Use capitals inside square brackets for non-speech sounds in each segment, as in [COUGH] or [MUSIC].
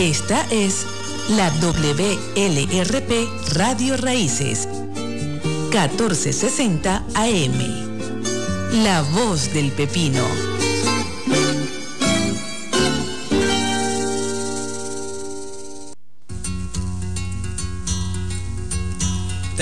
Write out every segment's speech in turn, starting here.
Esta es la WLRP Radio Raíces, 1460 AM. La voz del pepino.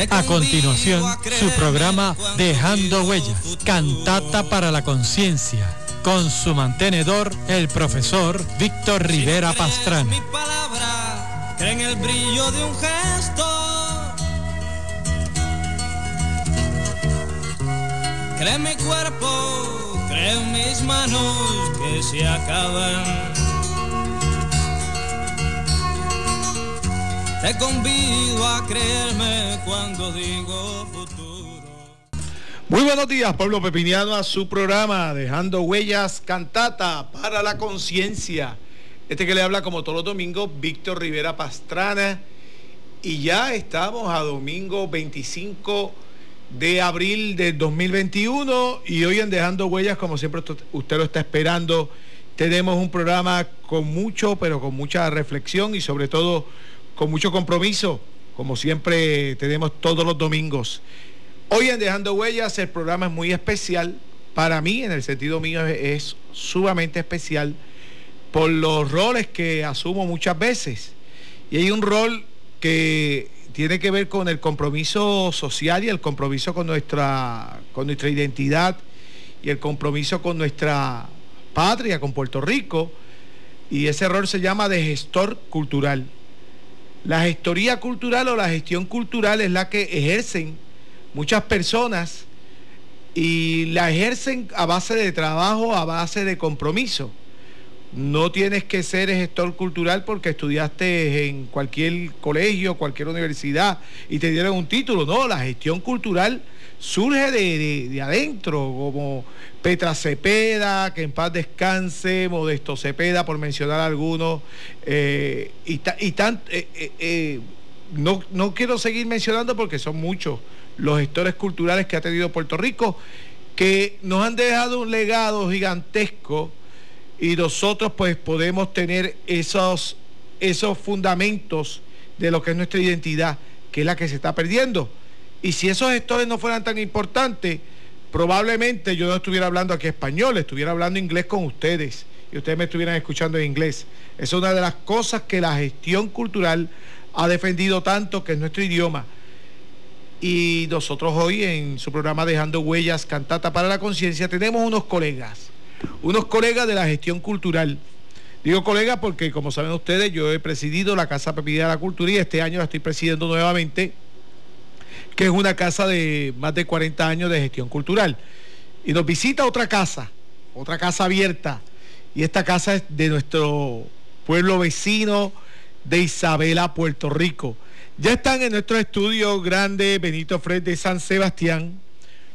A continuación, su programa Dejando Huellas, Cantata para la Conciencia, con su mantenedor, el profesor Víctor Rivera Pastrana. Mi palabra, cree en el brillo de un gesto. Cree en mi cuerpo, cree en mis manos que se acaban. Te convido a creerme cuando digo futuro. Muy buenos días, pueblo pepiniano, a su programa Dejando Huellas Cantata para la Conciencia. Este que le habla como todos los domingos, Víctor Rivera Pastrana. Y ya estamos a domingo 25 de abril del 2021 y hoy en Dejando Huellas, como siempre usted lo está esperando, tenemos un programa con mucho, pero con mucha reflexión y sobre todo con mucho compromiso, como siempre tenemos todos los domingos. Hoy en Dejando Huellas el programa es muy especial. Para mí, en el sentido mío, es, sumamente especial por los roles que asumo muchas veces. Y hay un rol que tiene que ver con el compromiso social y el compromiso con nuestra, con nuestra identidad y el compromiso con nuestra patria, con Puerto Rico. Y ese rol se llama de gestor cultural. La gestoría cultural o la gestión cultural es la que ejercen muchas personas y la ejercen a base de trabajo, a base de compromiso. No tienes que ser gestor cultural porque estudiaste en cualquier colegio, cualquier universidad y te dieron un título. No, la gestión cultural surge de, adentro, como Petra Cepeda, que en paz descanse, Modesto Cepeda, por mencionar algunos, eh, y, y tan, eh, eh, no, no quiero seguir mencionando porque son muchos los gestores culturales que ha tenido Puerto Rico, que nos han dejado un legado gigantesco y nosotros pues podemos tener esos, esos fundamentos de lo que es nuestra identidad, que es la que se está perdiendo. Y si esos gestores no fueran tan importantes, probablemente yo no estuviera hablando aquí español, estuviera hablando inglés con ustedes y ustedes me estuvieran escuchando en inglés. Es una de las cosas que la gestión cultural ha defendido tanto, que es nuestro idioma. Y nosotros hoy en su programa Dejando Huellas, Cantata para la Conciencia, tenemos unos colegas, unos colegas de la gestión cultural. Digo colegas porque, como saben ustedes, yo he presidido la Casa Pepida de la Cultura y este año la estoy presidiendo nuevamente que es una casa de más de 40 años de gestión cultural. Y nos visita otra casa, otra casa abierta. Y esta casa es de nuestro pueblo vecino de Isabela, Puerto Rico. Ya están en nuestro estudio grande Benito Fred de San Sebastián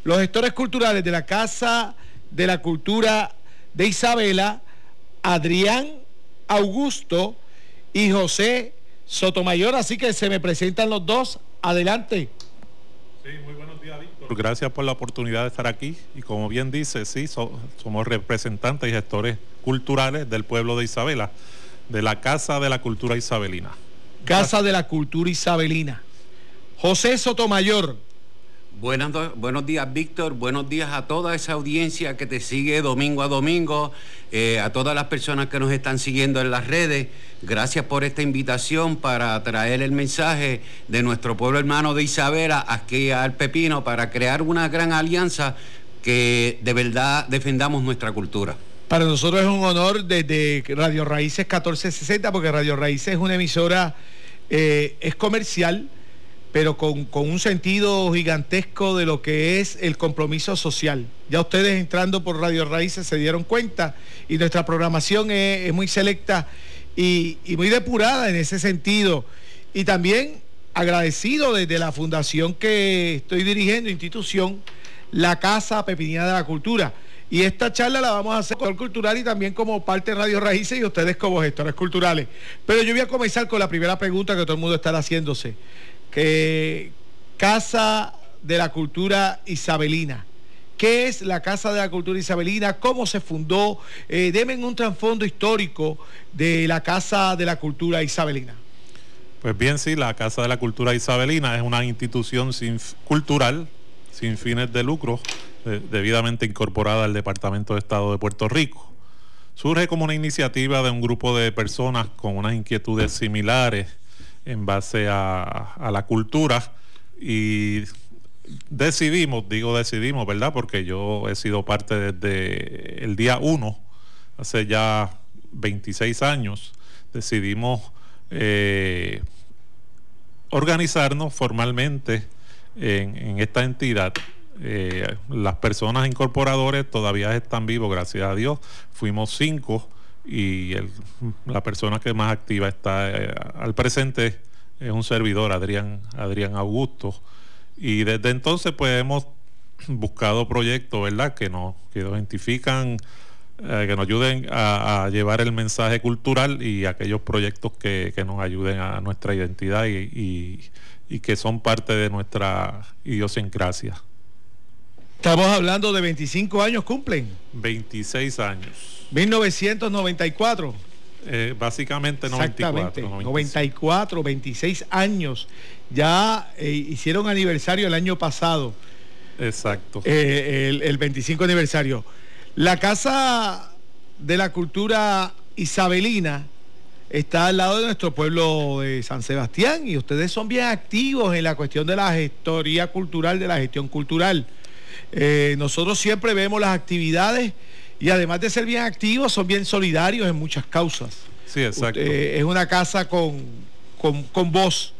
los gestores culturales de la Casa de la Cultura de Isabela, Adrián Augusto y José Sotomayor. Así que se me presentan los dos. Adelante. Sí, muy buenos días, Víctor. Gracias por la oportunidad de estar aquí. Y como bien dice, sí, somos representantes y gestores culturales del pueblo de Isabela, de la Casa de la Cultura Isabelina. Casa de la Cultura Isabelina. José Sotomayor, buenos días, Víctor. Buenos días a toda esa audiencia que te sigue domingo a domingo, eh, a todas las personas que nos están siguiendo en las redes. Gracias por esta invitación para traer el mensaje de nuestro pueblo hermano de Isabela aquí al Pepino para crear una gran alianza que de verdad defendamos nuestra cultura. Para nosotros es un honor desde Radio Raíces 1460, porque Radio Raíces es una emisora, eh, es comercial pero con, un sentido gigantesco de lo que es el compromiso social. Ya ustedes entrando por Radio Raíces se dieron cuenta y nuestra programación es, muy selecta y, muy depurada en ese sentido. Y también agradecido desde la fundación que estoy dirigiendo, institución, la Casa Pepinina de la Cultura. Y esta charla la vamos a hacer con el cultural y también como parte de Radio Raíces y ustedes como gestores culturales. Pero yo voy a comenzar con la primera pregunta que todo el mundo está haciéndose que Casa de la Cultura Isabelina. ¿Qué es la Casa de la Cultura Isabelina? ¿Cómo se fundó? Eh, deme un trasfondo histórico de la Casa de la Cultura Isabelina. Pues bien, sí, la Casa de la Cultura Isabelina es una institución sin, cultural sin fines de lucro, debidamente incorporada al Departamento de Estado de Puerto Rico. Surge como una iniciativa de un grupo de personas con unas inquietudes similares en base a, la cultura y decidimos, digo decidimos, ¿verdad? Porque yo he sido parte desde el día 1, hace ya 26 años, decidimos eh, organizarnos formalmente en, esta entidad. Eh, las personas incorporadores todavía están vivos, gracias a Dios. Fuimos cinco y la persona que más activa está eh, al presente es un servidor, Adrián, Adrián Augusto. Y desde entonces pues hemos buscado proyectos, ¿verdad? Que nos, que identifican, eh, que nos ayuden a, llevar el mensaje cultural y aquellos proyectos que, nos ayuden a nuestra identidad y que son parte de nuestra idiosincrasia. Estamos hablando de 25 años cumplen. 26 años. 1994. Eh, básicamente 94. 94, 26 años. Ya eh, hicieron aniversario el año pasado. Exacto. Eh, el, el 25 aniversario. La Casa de la Cultura Isabelina está al lado de nuestro pueblo de San Sebastián y ustedes son bien activos en la cuestión de la gestoría cultural, de la gestión cultural. Eh, nosotros siempre vemos las actividades y además de ser bien activos, son bien solidarios en muchas causas. Sí, exacto. es una casa con, con, voz.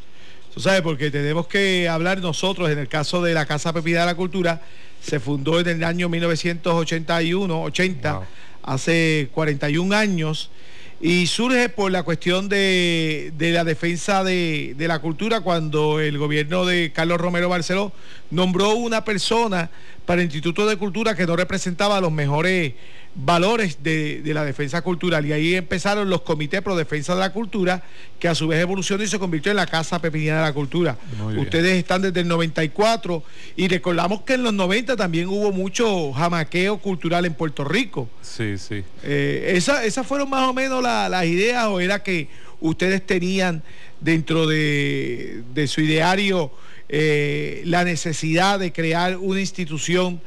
¿Tú sabes? Porque tenemos que hablar nosotros, en el caso de la Casa Pepida de la Cultura, se fundó en el año 1981, 80, hace 41 años y surge por la cuestión de, la defensa de, de, la cultura cuando el gobierno de Carlos Romero Barceló nombró una persona para el Instituto de Cultura que no representaba los mejores valores de, la defensa cultural. Y ahí empezaron los comités pro defensa de la cultura, que a su vez evolucionó y se convirtió en la Casa Pepiniana de la Cultura. Ustedes están desde el 94 y recordamos que en los 90 también hubo mucho jamaqueo cultural en Puerto Rico. Sí, sí. Eh, ¿Esas fueron más o menos las ideas o era que ustedes tenían dentro de, de su ideario eh, la necesidad de crear una institución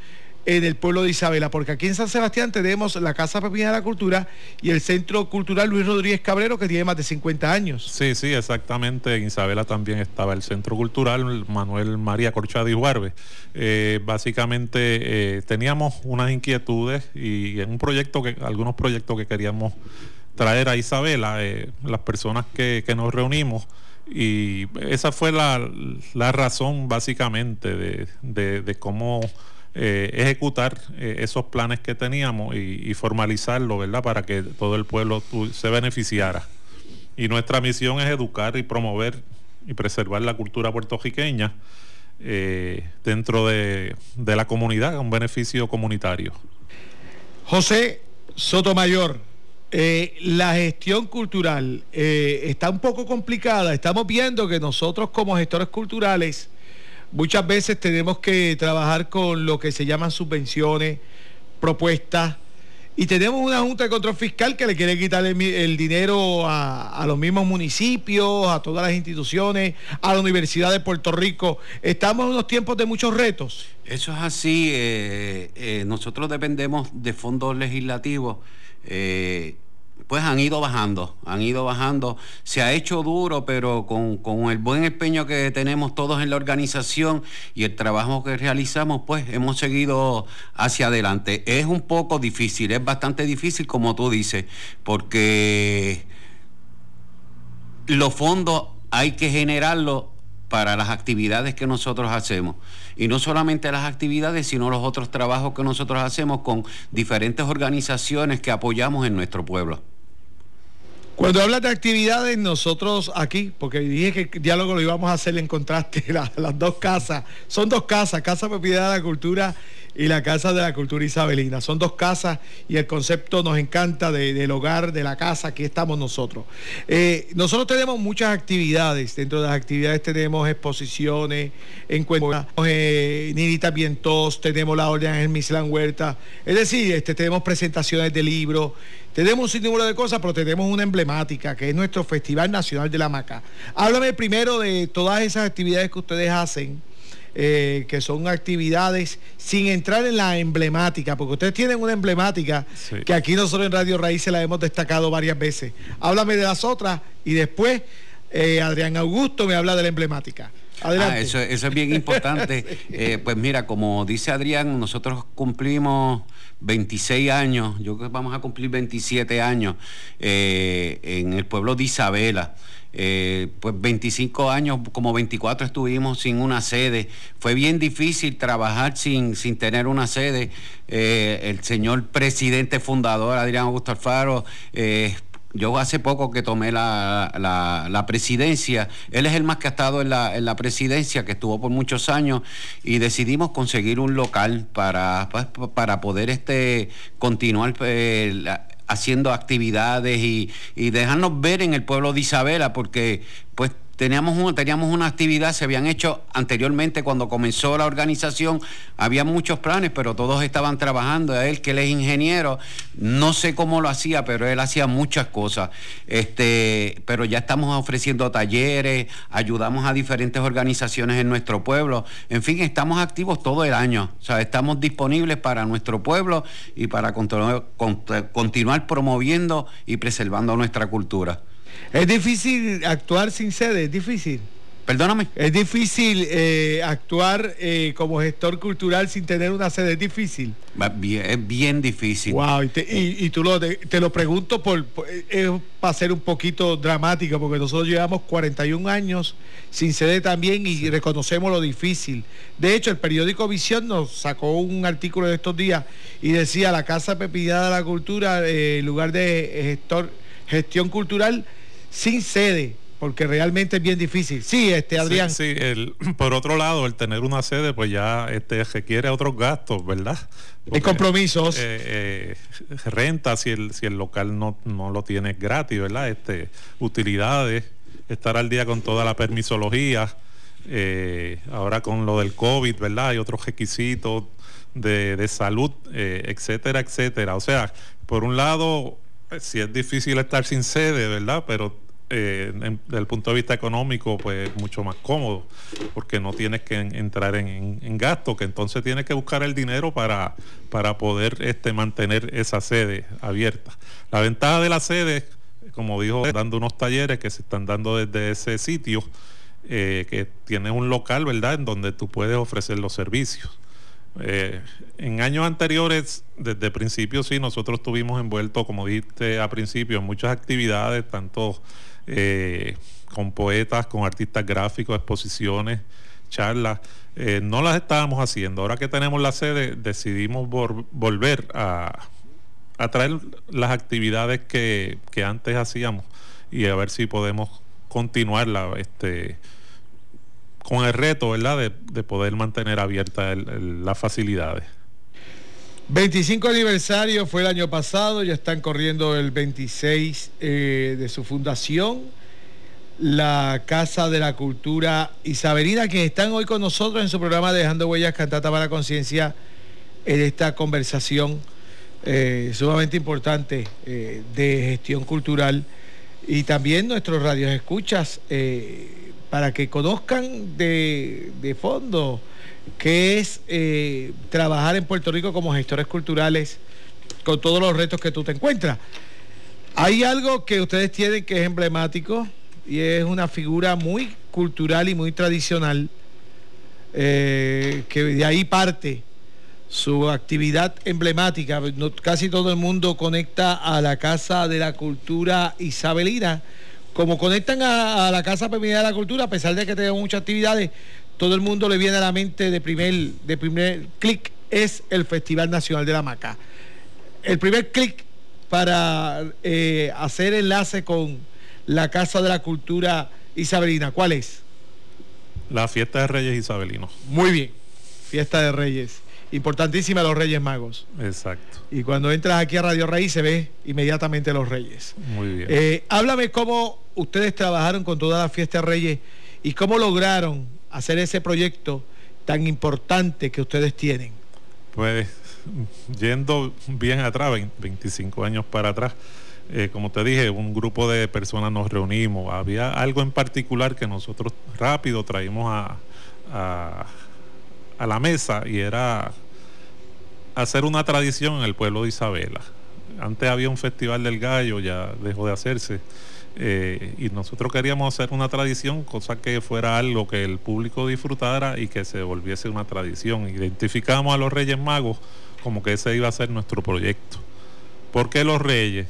en el pueblo de Isabela, porque aquí en San Sebastián tenemos la Casa Pepina de la Cultura y el Centro Cultural Luis Rodríguez Cabrero, que tiene más de 50 años. Sí, sí, exactamente. En Isabela también estaba el Centro Cultural Manuel María Corchada y Huarbe. Eh, básicamente eh, teníamos unas inquietudes y un proyecto que, algunos proyectos que queríamos traer a Isabela, eh, las personas que, nos reunimos, y esa fue la, razón básicamente de cómo eh, ejecutar eh, esos planes que teníamos y, formalizarlo, ¿verdad? Para que todo el pueblo se beneficiara. Y nuestra misión es educar y promover y preservar la cultura puertorriqueña eh, dentro de, la comunidad, un beneficio comunitario. José Sotomayor, la gestión cultural está un poco complicada. Estamos viendo que nosotros como gestores culturales Muchas veces tenemos que trabajar con lo que se llaman subvenciones, propuestas, y tenemos una Junta de Control Fiscal que le quiere quitar el, dinero a, los mismos municipios, a todas las instituciones, a la Universidad de Puerto Rico. Estamos en unos tiempos de muchos retos. Eso es así. Eh, eh, nosotros dependemos de fondos legislativos. Eh, pues han ido bajando, han ido bajando. Se ha hecho duro, pero con, el buen empeño que tenemos todos en la organización y el trabajo que realizamos, pues hemos seguido hacia adelante. Es un poco difícil, es bastante difícil, como tú dices, porque los fondos hay que generarlos para las actividades que nosotros hacemos. Y no solamente las actividades, sino los otros trabajos que nosotros hacemos con diferentes organizaciones que apoyamos en nuestro pueblo. Cuando hablas de actividades, nosotros aquí, porque dije que el diálogo lo íbamos a hacer en contraste, [LAUGHS] las dos casas, son dos casas, Casa Propiedad de la Cultura y la Casa de la Cultura Isabelina. Son dos casas y el concepto nos encanta del hogar, de la casa, aquí estamos nosotros. Eh, nosotros tenemos muchas actividades, dentro de las actividades tenemos exposiciones, encuentros, eh, Ninita Vientos, tenemos la Orden en Mislán Huerta, es decir, este, tenemos presentaciones de libros, tenemos un sinnúmero de cosas, pero tenemos una emblemática, que es nuestro Festival Nacional de la Maca. Háblame primero de todas esas actividades que ustedes hacen eh, que son actividades sin entrar en la emblemática, porque ustedes tienen una emblemática que aquí nosotros en Radio Raíces la hemos destacado varias veces. Háblame de las otras y después eh, Adrián Augusto me habla de la emblemática. Ah, eso, es bien importante. [LAUGHS] Eh, pues mira, como dice Adrián, nosotros cumplimos 26 años, yo creo que vamos a cumplir 27 años en el pueblo de Isabela. Eh, pues 25 años, como 24 estuvimos sin una sede. Fue bien difícil trabajar sin, sin tener una sede. Eh, el señor presidente fundador, Adrián Augusto Alfaro, eh, yo hace poco que tomé la, presidencia, él es el más que ha estado en la, en la, presidencia, que estuvo por muchos años, y decidimos conseguir un local para, pues, para poder este, continuar haciendo actividades y, y dejarnos ver en el pueblo de Isabela, porque pues teníamos, teníamos una actividad, se habían hecho anteriormente cuando comenzó la organización, había muchos planes, pero todos estaban trabajando. Él, que él es ingeniero, no sé cómo lo hacía, pero él hacía muchas cosas. Este, pero ya estamos ofreciendo talleres, ayudamos a diferentes organizaciones en nuestro pueblo. En fin, estamos activos todo el año. O sea, estamos disponibles para nuestro pueblo y para continuar promoviendo y preservando nuestra cultura. Es difícil actuar sin sede, es difícil. Perdóname. Es difícil eh, actuar eh, como gestor cultural sin tener una sede, es difícil. es bien difícil. Wow, y, tú lo, te, lo pregunto por, para ser un poquito dramático, porque nosotros llevamos 41 años sin sede también y reconocemos lo difícil. De hecho, el periódico Visión nos sacó un artículo de estos días y decía la Casa Pepillada de la Cultura, eh, lugar de gestor, gestión cultural sin sede, porque realmente es bien difícil. Sí, este Adrián. Sí, el, [CLEARS THROAT] por otro lado, el tener una sede, pues ya este, requiere otros gastos, ¿verdad? y compromisos. Eh, eh, renta si el, si el local no, no lo tiene gratis, ¿verdad? Este, utilidades, estar al día con toda la permisología. Eh, ahora con lo del COVID, ¿verdad? Hay otros requisitos de, de salud, etcétera, etcétera. O sea, por un lado, si es difícil estar sin sede, ¿verdad? Pero eh, desde el punto de vista económico, pues mucho más cómodo, porque no tienes que entrar en, gasto, que entonces tienes que buscar el dinero para, para poder este, mantener esa sede abierta. La ventaja de la sede, como dijo, dando unos talleres que se están dando desde ese sitio, eh, que tiene un local, ¿verdad?, en donde tú puedes ofrecer los servicios. Eh, en años anteriores, desde principio sí, nosotros estuvimos envueltos, como dijiste a principio, en muchas actividades, tanto eh, con poetas, con artistas gráficos, exposiciones, charlas. Eh, no las estábamos haciendo. Ahora que tenemos la sede, decidimos volver a, traer las actividades que, antes hacíamos y a ver si podemos continuarla este, con el reto ¿verdad? De, poder mantener abiertas las facilidades. 25 aniversario fue el año pasado, ya están corriendo el 26 eh, de su fundación, la Casa de la Cultura Isabelina, que están hoy con nosotros en su programa Dejando Huellas Cantata para la Conciencia, en esta conversación eh, sumamente importante eh, de gestión cultural y también nuestros radios escuchas para que conozcan de, de fondo que es eh, trabajar en Puerto Rico como gestores culturales con todos los retos que tú te encuentras. Hay algo que ustedes tienen que es emblemático y es una figura muy cultural y muy tradicional, eh, que de ahí parte su actividad emblemática. casi todo el mundo conecta a la Casa de la Cultura Isabelina, como conectan a, la Casa Femenina de la Cultura, a pesar de que tengan muchas actividades, todo el mundo le viene a la mente de primer, de primer clic es el Festival Nacional de la Maca. El primer clic para eh, hacer enlace con la Casa de la Cultura Isabelina, ¿cuál es? La fiesta de Reyes Isabelinos. Muy bien, fiesta de Reyes importantísima los Reyes Magos. Exacto. Y cuando entras aquí a Radio Raíz se ve inmediatamente los Reyes. Muy bien. Eh, háblame cómo ustedes trabajaron con toda la fiesta Reyes y cómo lograron hacer ese proyecto tan importante que ustedes tienen. Pues yendo bien atrás, 25 años para atrás, eh, como te dije, un grupo de personas nos reunimos. Había algo en particular que nosotros rápido traímos a, a, la mesa y era hacer una tradición en el pueblo de Isabela. Antes había un festival del gallo, ya dejó de hacerse. Eh, y nosotros queríamos hacer una tradición, cosa que fuera algo que el público disfrutara y que se volviese una tradición. Identificamos a los Reyes Magos como que ese iba a ser nuestro proyecto. ¿Por qué los Reyes?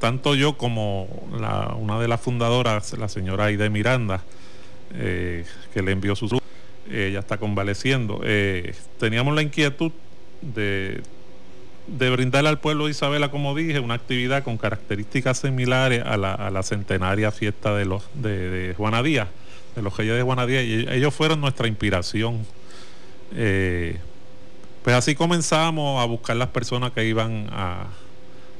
Tanto yo como una de las fundadoras, la señora Aide Miranda, eh, que le envió su ella está convaleciendo. Eh, teníamos la inquietud de, de brindarle al pueblo de Isabela, como dije, una actividad con características similares a la, centenaria fiesta de los de, Juana Díaz, de los Reyes de Juana Díaz, y ellos fueron nuestra inspiración. Eh, pues así comenzamos a buscar las personas que iban a,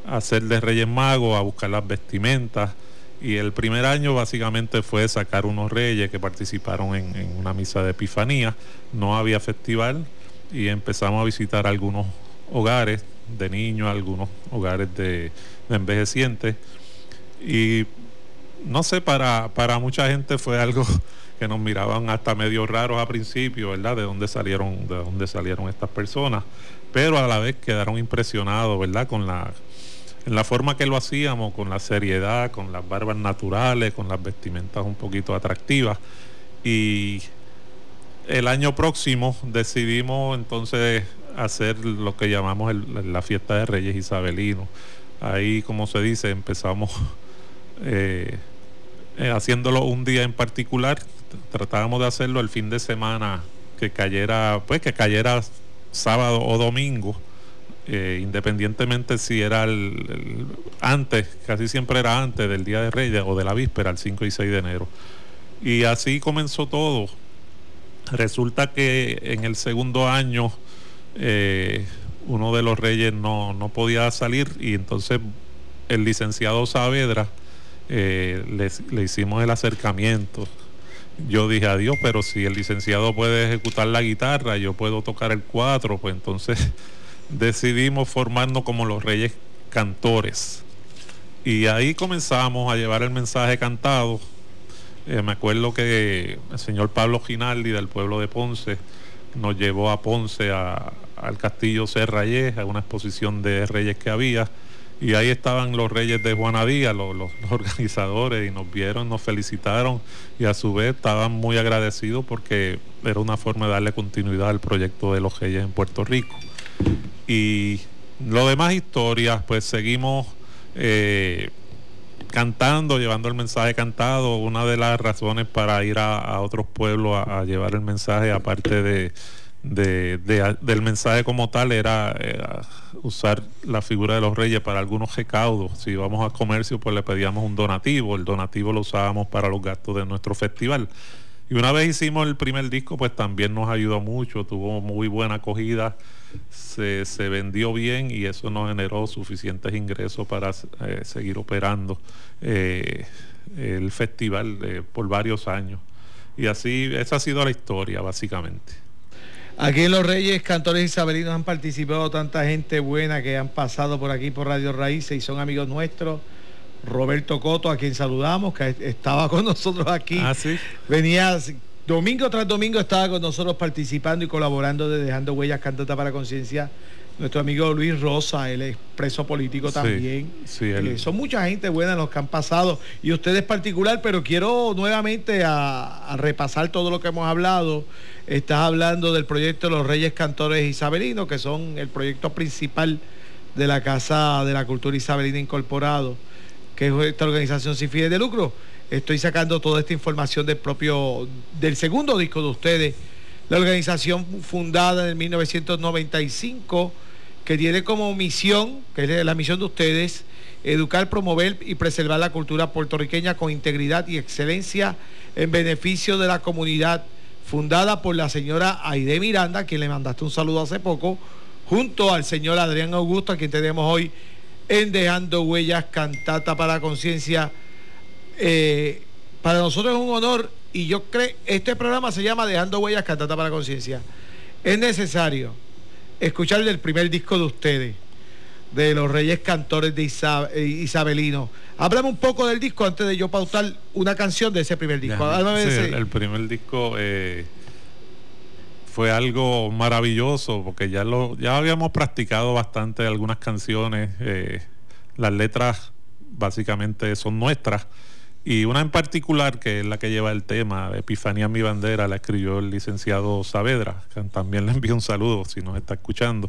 a hacer de Reyes Magos, a buscar las vestimentas, y el primer año básicamente fue sacar unos reyes que participaron en, una misa de Epifanía. No había festival y empezamos a visitar algunos hogares de niños, algunos hogares de, envejecientes. Y no sé, para, para mucha gente fue [LAUGHS] algo que nos miraban hasta medio raros a principio, ¿verdad? De dónde salieron, de dónde salieron estas personas. Pero a la vez quedaron impresionados, ¿verdad? Con la en la forma que lo hacíamos, con la seriedad, con las barbas naturales, con las vestimentas un poquito atractivas. Y el año próximo decidimos entonces hacer lo que llamamos la fiesta de Reyes Isabelinos. Ahí, como se dice, empezamos [LAUGHS] eh, eh, haciéndolo un día en particular. Tratábamos de hacerlo el fin de semana que cayera, pues que cayera sábado o domingo eh, independientemente si era el, antes, casi siempre era antes del Día de Reyes o de la víspera, el 5 y 6 de enero. Y así comenzó todo. Resulta que en el segundo año eh, uno de los reyes no, no, podía salir y entonces el licenciado Saavedra eh, le, hicimos el acercamiento yo dije adiós, pero si el licenciado puede ejecutar la guitarra, yo puedo tocar el cuatro, pues entonces [LAUGHS] decidimos formarnos como los reyes cantores. Y ahí comenzamos a llevar el mensaje cantado. Eh, me acuerdo que el señor Pablo Ginaldi del pueblo de Ponce nos llevó a Ponce al castillo Serrayes, a una exposición de reyes que había. Y ahí estaban los reyes de Juanadía, los, los, [LAUGHS] organizadores, y nos vieron, nos felicitaron y a su vez estaban muy agradecidos porque era una forma de darle continuidad al proyecto de los reyes en Puerto Rico. Y lo demás historias, pues seguimos eh, cantando, llevando el mensaje cantado. Una de las razones para ir a, otros pueblos a, llevar el mensaje, aparte de, del mensaje como tal, era eh, usar la figura de los reyes para algunos recaudos. Si íbamos a comercio, pues le pedíamos un donativo. El donativo lo usábamos para los gastos de nuestro festival. Y una vez hicimos el primer disco, pues también nos ayudó mucho, tuvo muy buena acogida se, vendió bien y eso nos generó suficientes ingresos para eh, seguir operando eh, el festival por varios años. Y así, esa ha sido la historia, básicamente. Aquí en Los Reyes, Cantores Isabelinos han participado tanta gente buena que han pasado por aquí por Radio Raíces y son amigos nuestros. Roberto Coto, a quien saludamos, que estaba con nosotros aquí. Ah, ¿sí? Venía Domingo tras domingo estaba con nosotros participando y colaborando de Dejando Huellas Cantata para Conciencia. Nuestro amigo Luis Rosa, él es preso político también. Eh, son mucha gente buena los que han pasado y ustedes particular, pero quiero nuevamente a, repasar todo lo que hemos hablado. Estás hablando del proyecto los Reyes Cantores Isabelinos, que son el proyecto principal de la Casa de la Cultura Isabelina Incorporado, que es esta organización sin fines de lucro. Estoy sacando toda esta información del propio, del segundo disco de ustedes, la organización fundada en 1995, que tiene como misión, que es la misión de ustedes, educar, promover y preservar la cultura puertorriqueña con integridad y excelencia en beneficio de la comunidad fundada por la señora Aide Miranda, quien le mandaste un saludo hace poco, junto al señor Adrián Augusto, a quien tenemos hoy en Dejando Huellas Cantata para la Conciencia. Eh, para nosotros es un honor y yo creo, este programa se llama Dejando Huellas Cantata para la Conciencia. Es necesario escuchar el primer disco de ustedes, de los Reyes Cantores de eh, Isabelino. Háblame un poco del disco antes de yo pautar una canción de ese primer disco. el, primer disco eh, fue algo maravilloso porque ya lo ya habíamos practicado bastante algunas canciones. Eh, las letras básicamente son nuestras. Y una en particular, que es la que lleva el tema, Epifanía mi bandera, la escribió el licenciado Saavedra, que también le envío un saludo si nos está escuchando.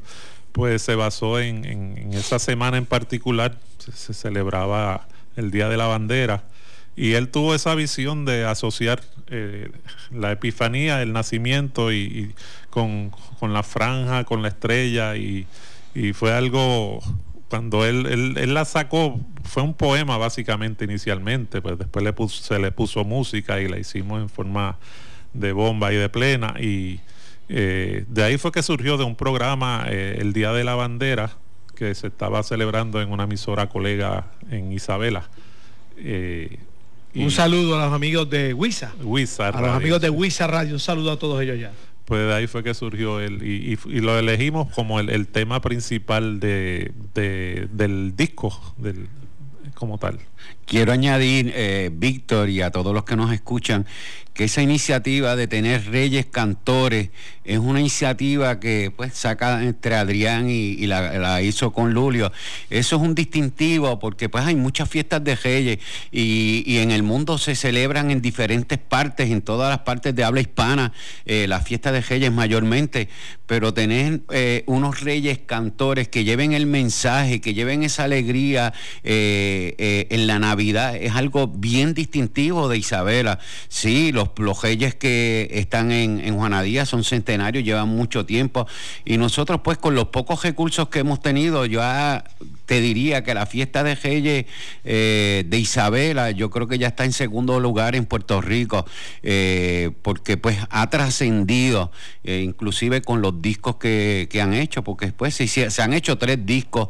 Pues se basó en, en esa semana en particular, se celebraba el Día de la Bandera, y él tuvo esa visión de asociar eh, la epifanía, el nacimiento y, con, la franja, con la estrella, y, fue algo, cuando él, él, la sacó, fue un poema básicamente inicialmente, pues después le se le puso música y la hicimos en forma de bomba y de plena, y eh, de ahí fue que surgió de un programa, eh, el Día de la Bandera, que se estaba celebrando en una emisora colega en Isabela. Eh, un saludo a los amigos de Wisa. a los amigos de Wisa Radio, un saludo a todos ellos ya. Pues de ahí fue que surgió el, y, lo elegimos como el, tema principal de, del disco, del, como tal. Quiero añadir, eh, Víctor, y a todos los que nos escuchan, que esa iniciativa de tener reyes cantores es una iniciativa que pues saca entre Adrián y, la, hizo con Lulio. Eso es un distintivo porque pues hay muchas fiestas de reyes y, en el mundo se celebran en diferentes partes, en todas las partes de habla hispana, eh, las fiestas de reyes mayormente, pero tener eh, unos reyes cantores que lleven el mensaje, que lleven esa alegría eh, la Navidad es algo bien distintivo de Isabela. Sí, los los, reyes que están en, en Juanadía son centenarios, llevan mucho tiempo. Y nosotros, pues, con los pocos recursos que hemos tenido, ya te diría que la fiesta de Reyes eh, de Isabela, yo creo que ya está en segundo lugar en Puerto Rico, eh, porque pues ha trascendido, eh, inclusive con los discos que, han hecho, porque después se, se, han hecho tres discos,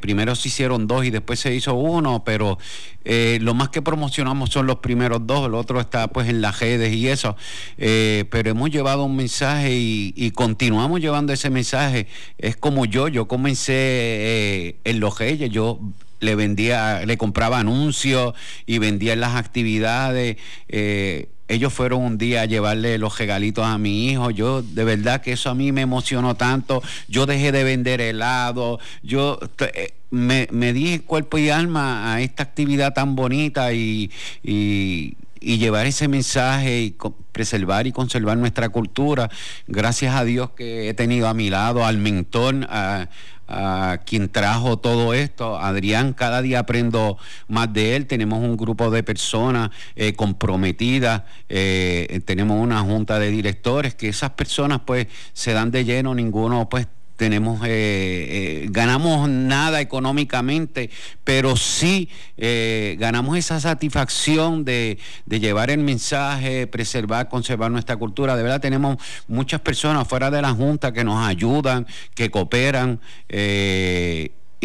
primero se hicieron dos y después se hizo uno, pero lo más que promocionamos son los primeros dos, el otro está pues en las redes y eso, pero hemos llevado un mensaje y, y, continuamos llevando ese mensaje. Es como yo, yo comencé en los yo le vendía, le compraba anuncios y vendía en las actividades. Eh, ellos fueron un día a llevarle los regalitos a mi hijo. Yo, de verdad que eso a mí me emocionó tanto. Yo dejé de vender helado. Yo eh, me, me di cuerpo y alma a esta actividad tan bonita y, y, llevar ese mensaje y preservar y conservar nuestra cultura. Gracias a Dios que he tenido a mi lado al mentor, a, a quien trajo todo esto. Adrián, cada día aprendo más de él. Tenemos un grupo de personas eh, comprometidas, eh, tenemos una junta de directores que esas personas pues se dan de lleno, ninguno pues tenemos eh, eh, ganamos nada económicamente, pero sí eh, ganamos esa satisfacción de, de, llevar el mensaje, preservar, conservar nuestra cultura. De verdad tenemos muchas personas fuera de la Junta que nos ayudan, que cooperan.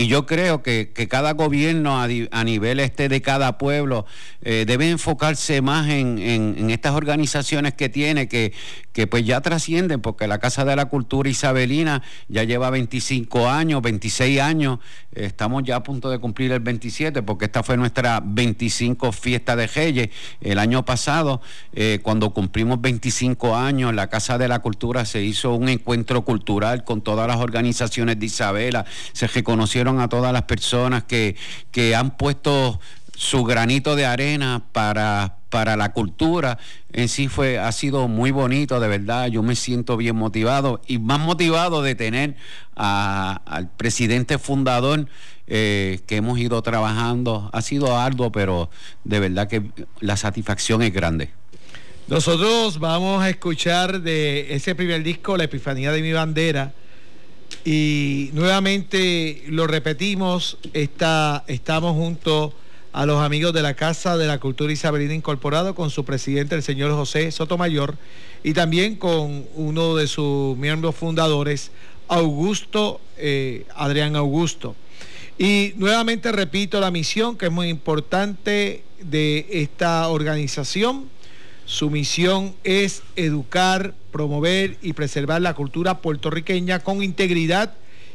Y yo creo que, cada gobierno a, nivel este de cada pueblo eh, debe enfocarse más en, estas organizaciones que tiene, que, que pues ya trascienden, porque la Casa de la Cultura Isabelina ya lleva 25 años, 26 años, estamos ya a punto de cumplir el 27, porque esta fue nuestra 25 fiesta de Reyes. El año pasado, eh, cuando cumplimos 25 años, la Casa de la Cultura se hizo un encuentro cultural con todas las organizaciones de Isabela, se reconocieron a todas las personas que, que han puesto su granito de arena para, para la cultura. En sí fue, ha sido muy bonito, de verdad. Yo me siento bien motivado y más motivado de tener al presidente fundador eh, que hemos ido trabajando. Ha sido arduo, pero de verdad que la satisfacción es grande. Nosotros vamos a escuchar de ese primer disco, La Epifanía de mi bandera y nuevamente lo repetimos, está, estamos junto a los amigos de la Casa de la Cultura Isabelina Incorporado con su presidente, el señor José Sotomayor, y también con uno de sus miembros fundadores, Augusto, eh, Adrián Augusto. Y nuevamente repito la misión que es muy importante de esta organización. Su misión es educar, promover y preservar la cultura puertorriqueña con integridad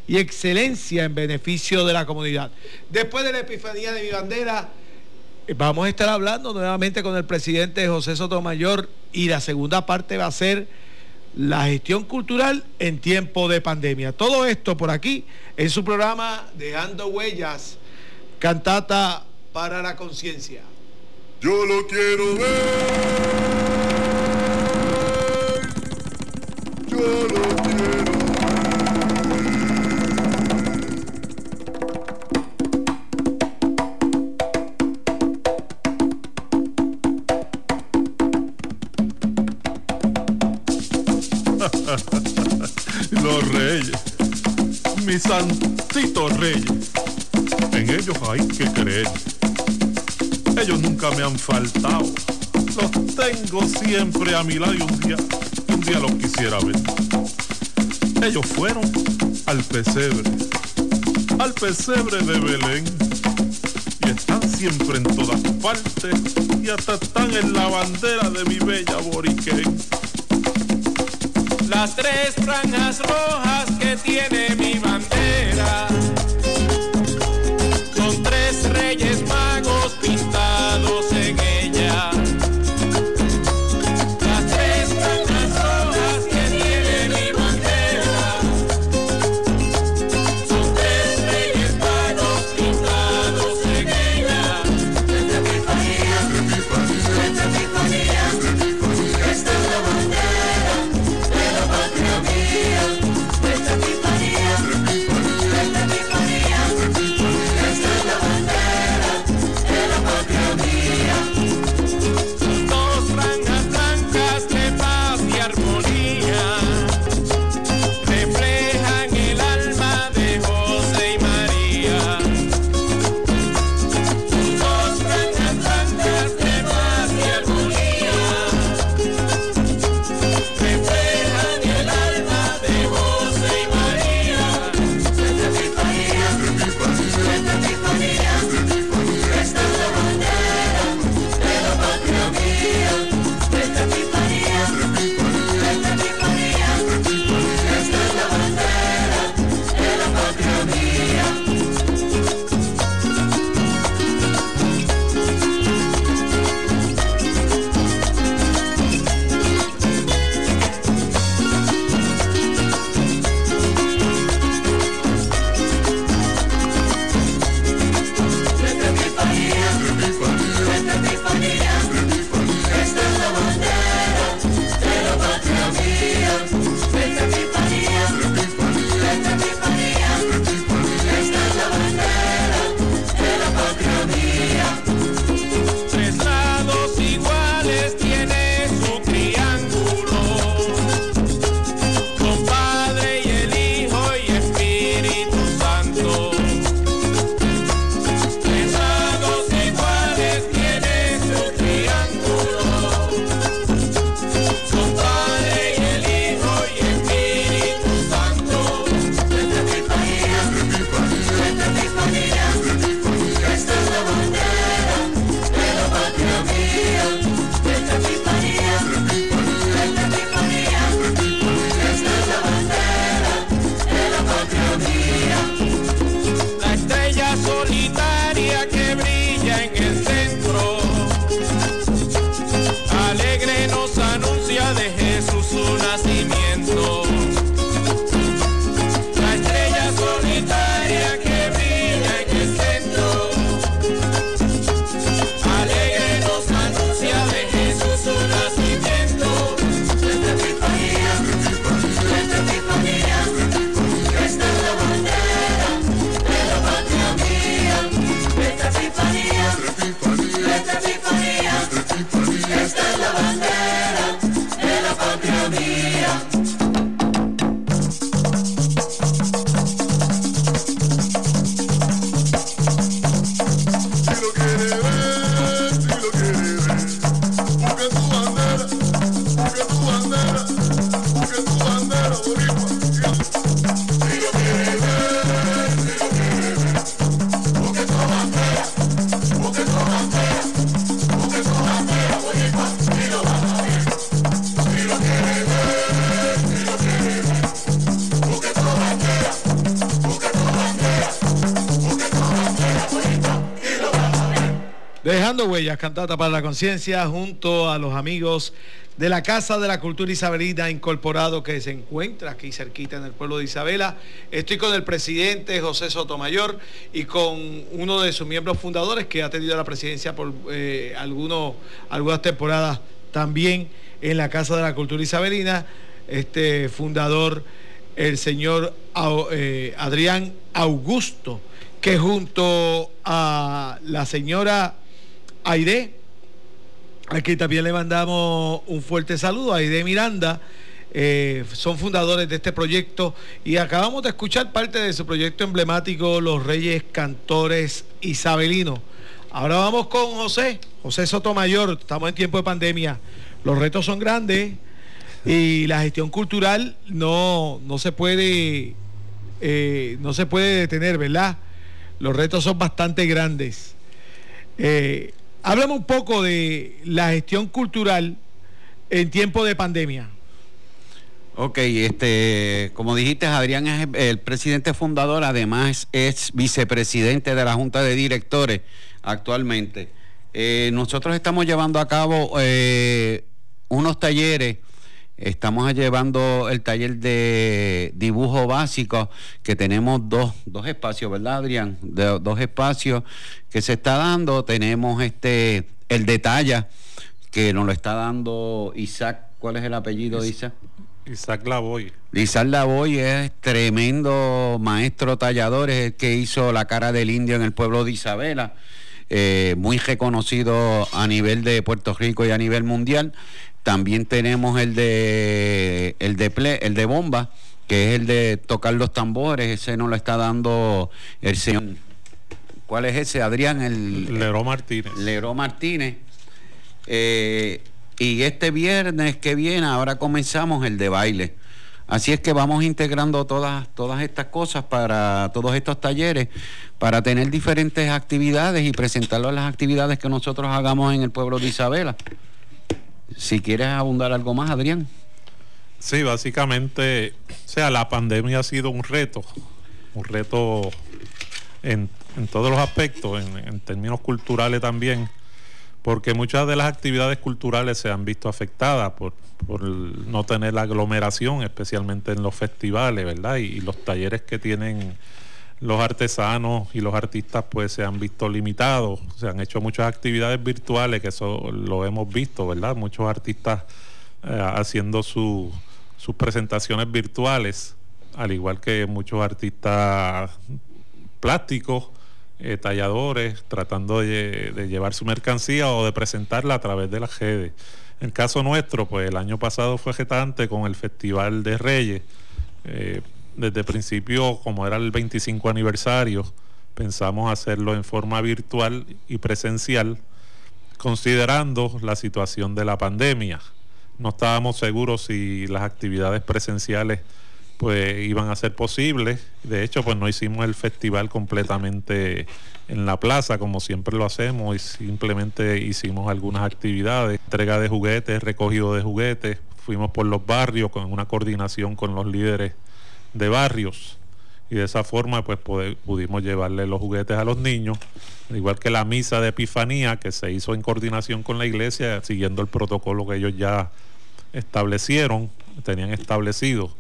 y excelencia en beneficio de la comunidad. Después de la Epifanía de mi bandera, eh, vamos a estar hablando nuevamente con el presidente José Sotomayor y la segunda parte va a ser la gestión cultural en tiempo de pandemia. Todo esto por aquí en su programa Dejando Huellas, cantata para la conciencia. Yo lo quiero ver. Yo lo quiero [LAUGHS] Los reyes, mis santitos reyes, en ellos hay que creer. Ellos nunca me han faltado, los tengo siempre a mi lado y un día, un día los quisiera ver. Ellos fueron al pesebre, al pesebre de Belén, y están siempre en todas partes, y hasta están en la bandera de mi bella Boriquén. Las tres franjas rojas que tiene mi bandera son tres reyes magos Yes. Para la conciencia, junto a los amigos de la Casa de la Cultura Isabelina Incorporado que se encuentra aquí cerquita en el pueblo de Isabela. Estoy con el presidente José Sotomayor y con uno de sus miembros fundadores que ha tenido la presidencia por eh, algunas temporadas también en la Casa de la Cultura Isabelina, este fundador, el señor eh, Adrián Augusto, que junto a la señora Aide, aquí también le mandamos un fuerte saludo Aide Miranda. Eh, son fundadores de este proyecto y acabamos de escuchar parte de su proyecto emblemático Los Reyes Cantores Isabelinos. Ahora vamos con José, José Sotomayor, estamos en tiempo de pandemia, los retos son grandes y la gestión cultural no, no se puede eh, no se puede detener, ¿verdad? Los retos son bastante grandes. Eh, Háblame un poco de la gestión cultural en tiempo de pandemia. Ok, este, como dijiste, Adrián es el presidente fundador, además es vicepresidente de la Junta de Directores actualmente. Eh, nosotros estamos llevando a cabo eh, unos talleres Estamos llevando el taller de dibujo básico, que tenemos dos, dos espacios, ¿verdad, Adrián? dos espacios que se está dando. Tenemos este el detalle que nos lo está dando Isaac. ¿Cuál es el apellido de Isaac? Isaac Lavoy. Isaac Lavoy es tremendo maestro tallador, es el que hizo la cara del indio en el pueblo de Isabela. Eh, muy reconocido a nivel de Puerto Rico y a nivel mundial. También tenemos el de el de el de bomba, que es el de tocar los tambores, ese nos lo está dando el señor. ¿Cuál es ese, Adrián? El Lero Martínez. Lero Martínez. Eh, y este viernes que viene, ahora comenzamos el de baile. Así es que vamos integrando todas, todas estas cosas para todos estos talleres, para tener diferentes actividades y presentarlo a las actividades que nosotros hagamos en el pueblo de Isabela. Si quieres abundar algo más, Adrián. Sí, básicamente, o sea, la pandemia ha sido un reto, un reto en, todos los aspectos, en, términos culturales también, porque muchas de las actividades culturales se han visto afectadas por, no tener la aglomeración, especialmente en los festivales, ¿verdad? y los talleres que tienen los artesanos y los artistas pues se han visto limitados, se han hecho muchas actividades virtuales, que eso lo hemos visto, ¿verdad? Muchos artistas eh, haciendo sus presentaciones virtuales, al igual que muchos artistas plásticos, eh, talladores, tratando de, llevar su mercancía o de presentarla a través de las redes. En el caso nuestro, pues el año pasado fue getante con el Festival de Reyes. Eh, desde el principio, como era el 25 aniversario, pensamos hacerlo en forma virtual y presencial, considerando la situación de la pandemia. No estábamos seguros si las actividades presenciales pues iban a ser posibles. De hecho, pues no hicimos el festival completamente en la plaza como siempre lo hacemos y simplemente hicimos algunas actividades, entrega de juguetes, recogido de juguetes, fuimos por los barrios con una coordinación con los líderes de barrios y de esa forma pues pudimos llevarle los juguetes a los niños, igual que la misa de Epifanía que se hizo en coordinación con la iglesia, siguiendo el protocolo que ellos ya establecieron, tenían establecido.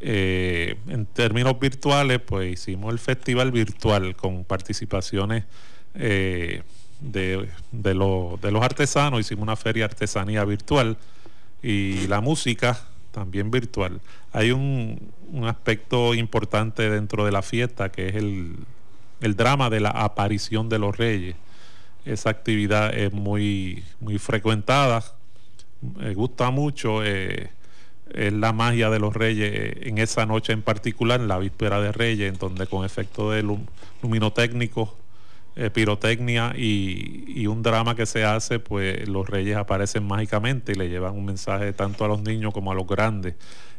Eh, en términos virtuales, pues hicimos el festival virtual con participaciones eh, de, de los artesanos, hicimos una feria artesanía virtual y la música también virtual. Hay un, aspecto importante dentro de la fiesta que es el, drama de la aparición de los reyes. Esa actividad es muy, muy frecuentada, me gusta mucho, eh, es la magia de los reyes en esa noche en particular, en la víspera de reyes, en donde con efecto de luminotécnico eh, pirotecnia y, un drama que se hace, pues los reyes aparecen mágicamente y le llevan un mensaje tanto a los niños como a los grandes.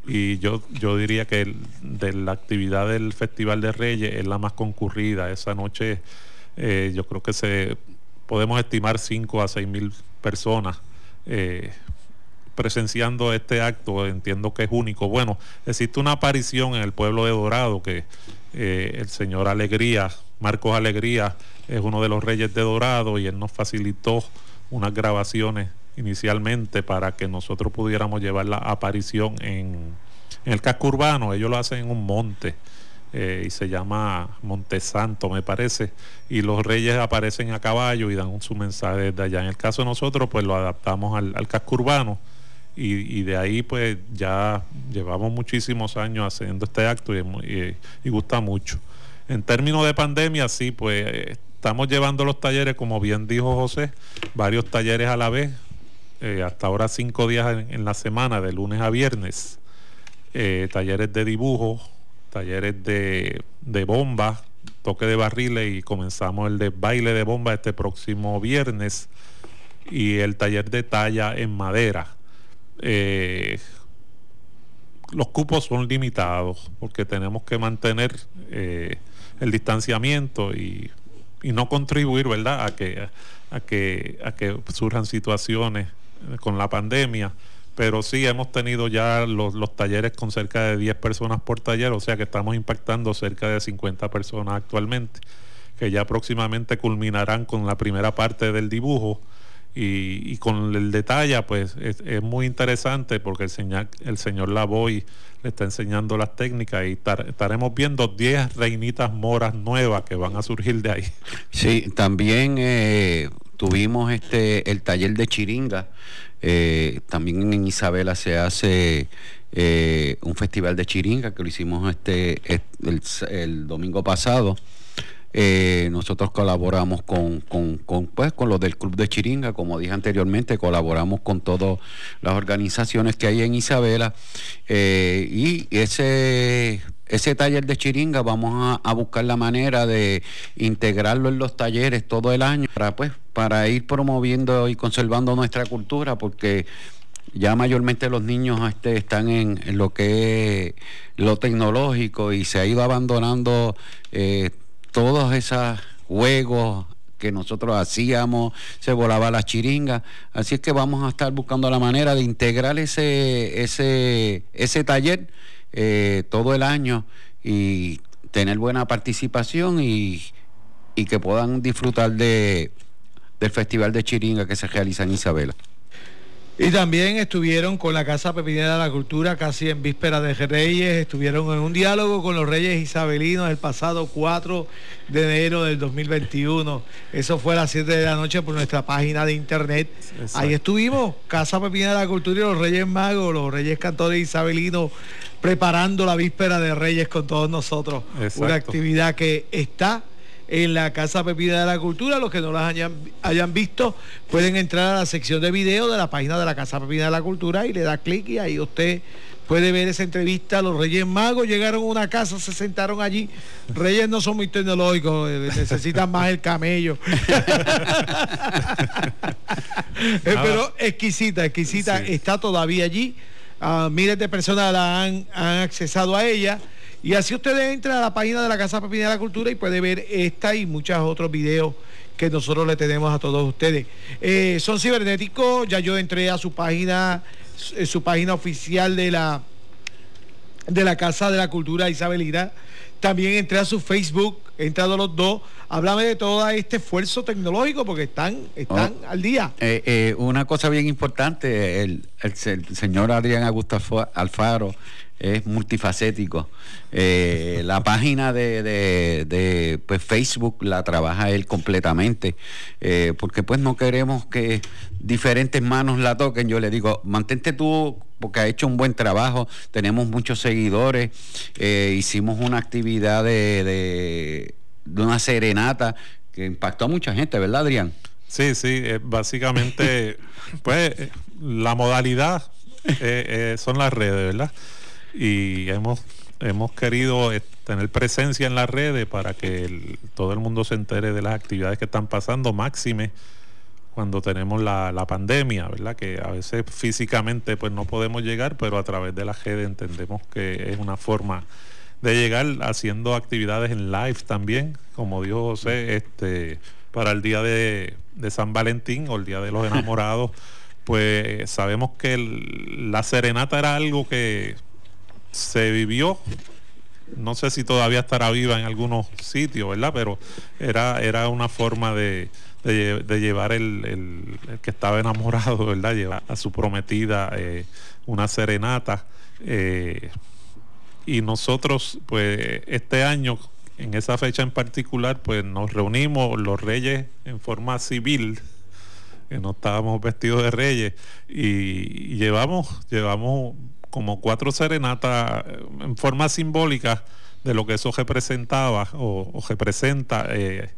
Y yo, yo diría que de la actividad del Festival de Reyes es la más concurrida. Esa noche eh, yo creo que se podemos estimar 5 a 6 mil personas. Eh, presenciando este acto, entiendo que es único. Bueno, existe una aparición en el pueblo de Dorado que el señor Alegría, Marcos Alegría, es uno de los reyes de Dorado y él nos facilitó unas grabaciones inicialmente para que nosotros pudiéramos llevar la aparición en, el casco urbano. Ellos lo hacen en un monte. Eh, y se llama Montesanto, me parece, y los reyes aparecen a caballo y dan su mensaje desde allá. En el caso de nosotros, pues lo adaptamos al, casco urbano y, de ahí pues ya llevamos muchísimos años haciendo este acto y, gusta mucho. En términos de pandemia, sí, pues estamos llevando los talleres, como bien dijo José, varios talleres a la vez, eh, hasta ahora cinco días en, la semana, de lunes a viernes, eh, talleres de dibujo, talleres de, de bomba, toque de barriles y comenzamos el de baile de bomba este próximo viernes y el taller de talla en madera. Eh, los cupos son limitados porque tenemos que mantener el distanciamiento y, y, no contribuir ¿verdad? A, que, a, que, a que surjan situaciones con la pandemia pero sí hemos tenido ya los, talleres con cerca de 10 personas por taller, o sea que estamos impactando cerca de 50 personas actualmente, que ya próximamente culminarán con la primera parte del dibujo. Y, con el detalle, pues es, muy interesante porque el señor, el señor Lavoy le está enseñando las técnicas y estaremos viendo 10 reinitas moras nuevas que van a surgir de ahí. [LAUGHS] Sí, también eh, tuvimos este el taller de chiringa eh, también en Isabela se hace eh, un festival de chiringa que lo hicimos este, el, domingo pasado. Eh, nosotros colaboramos con, con, pues, con los del Club de Chiringa, como dije anteriormente, colaboramos con todas las organizaciones que hay en Isabela. y ese ese taller de chiringa vamos a, buscar la manera de integrarlo en los talleres todo el año para pues para ir promoviendo y conservando nuestra cultura porque ya mayormente los niños este, están en, lo que es lo tecnológico y se ha ido abandonando eh, todos esos juegos que nosotros hacíamos, se volaba la chiringa, así es que vamos a estar buscando la manera de integrar ese, ese, ese taller eh, todo el año y tener buena participación y, y que puedan disfrutar de, del Festival de Chiringa que se realiza en Isabela. Y también estuvieron con la Casa Pepinera de la Cultura casi en víspera de Reyes, estuvieron en un diálogo con los Reyes Isabelinos el pasado 4 de enero del 2021. Eso fue a las 7 de la noche por nuestra página de internet. Ahí estuvimos, Casa Pepinera de la Cultura y los Reyes Magos, los Reyes Cantores Isabelinos preparando la víspera de Reyes con todos nosotros. Una actividad que está en la Casa Pepina de la Cultura. Los que no las hayan, hayan, visto pueden entrar a la sección de video de la página de la Casa Pepina de la Cultura y le da clic y ahí usted puede ver esa entrevista. Los Reyes Magos llegaron a una casa, se sentaron allí. Reyes no son muy tecnológicos, eh, necesitan más el camello. [LAUGHS] Eh, pero exquisita, exquisita, está todavía allí miles de personas la han, accesado a ella. Y así usted entra a la página de la Casa Pepina de la Cultura y puede ver esta y muchos otros videos que nosotros le tenemos a todos ustedes. Eh, son cibernéticos, ya yo entré a su página, eh, su página oficial de la de la Casa de la Cultura Isabelina. También entré a su Facebook, he entrado los dos. Háblame de todo este esfuerzo tecnológico porque están, están oh, al día. Eh, una cosa bien importante, el, el, señor Adrián Augusto Alfaro es multifacético. Eh, la página de, de, pues Facebook la trabaja él completamente, eh, porque pues no queremos que diferentes manos la toquen. Yo le digo, mantente tú porque ha hecho un buen trabajo, tenemos muchos seguidores, eh, hicimos una actividad de, de, de una serenata que impactó a mucha gente, ¿verdad, Adrián? Sí, sí, básicamente, [LAUGHS] pues la modalidad son las redes, ¿verdad? Y hemos, hemos querido eh, tener presencia en las redes para que todo el mundo se entere de las actividades que están pasando, máxime cuando tenemos la, la, pandemia, ¿verdad? Que a veces físicamente pues no podemos llegar, pero a través de la redes entendemos que es una forma de llegar haciendo actividades en live también, como dijo José, este, para el día de, de San Valentín o el día de los [LAUGHS] enamorados, pues sabemos que la serenata era algo que se vivió no sé si todavía estará viva en algunos sitios, ¿verdad? Pero era, era una forma de, llevar el, que estaba enamorado, ¿verdad? Llevar a su prometida eh, una serenata. Eh, y nosotros, pues, este año, en esa fecha en particular, pues nos reunimos los reyes en forma civil, que no estábamos vestidos de reyes, y, llevamos, llevamos como cuatro serenatas en forma simbólica de lo que eso representaba o, representa. Eh,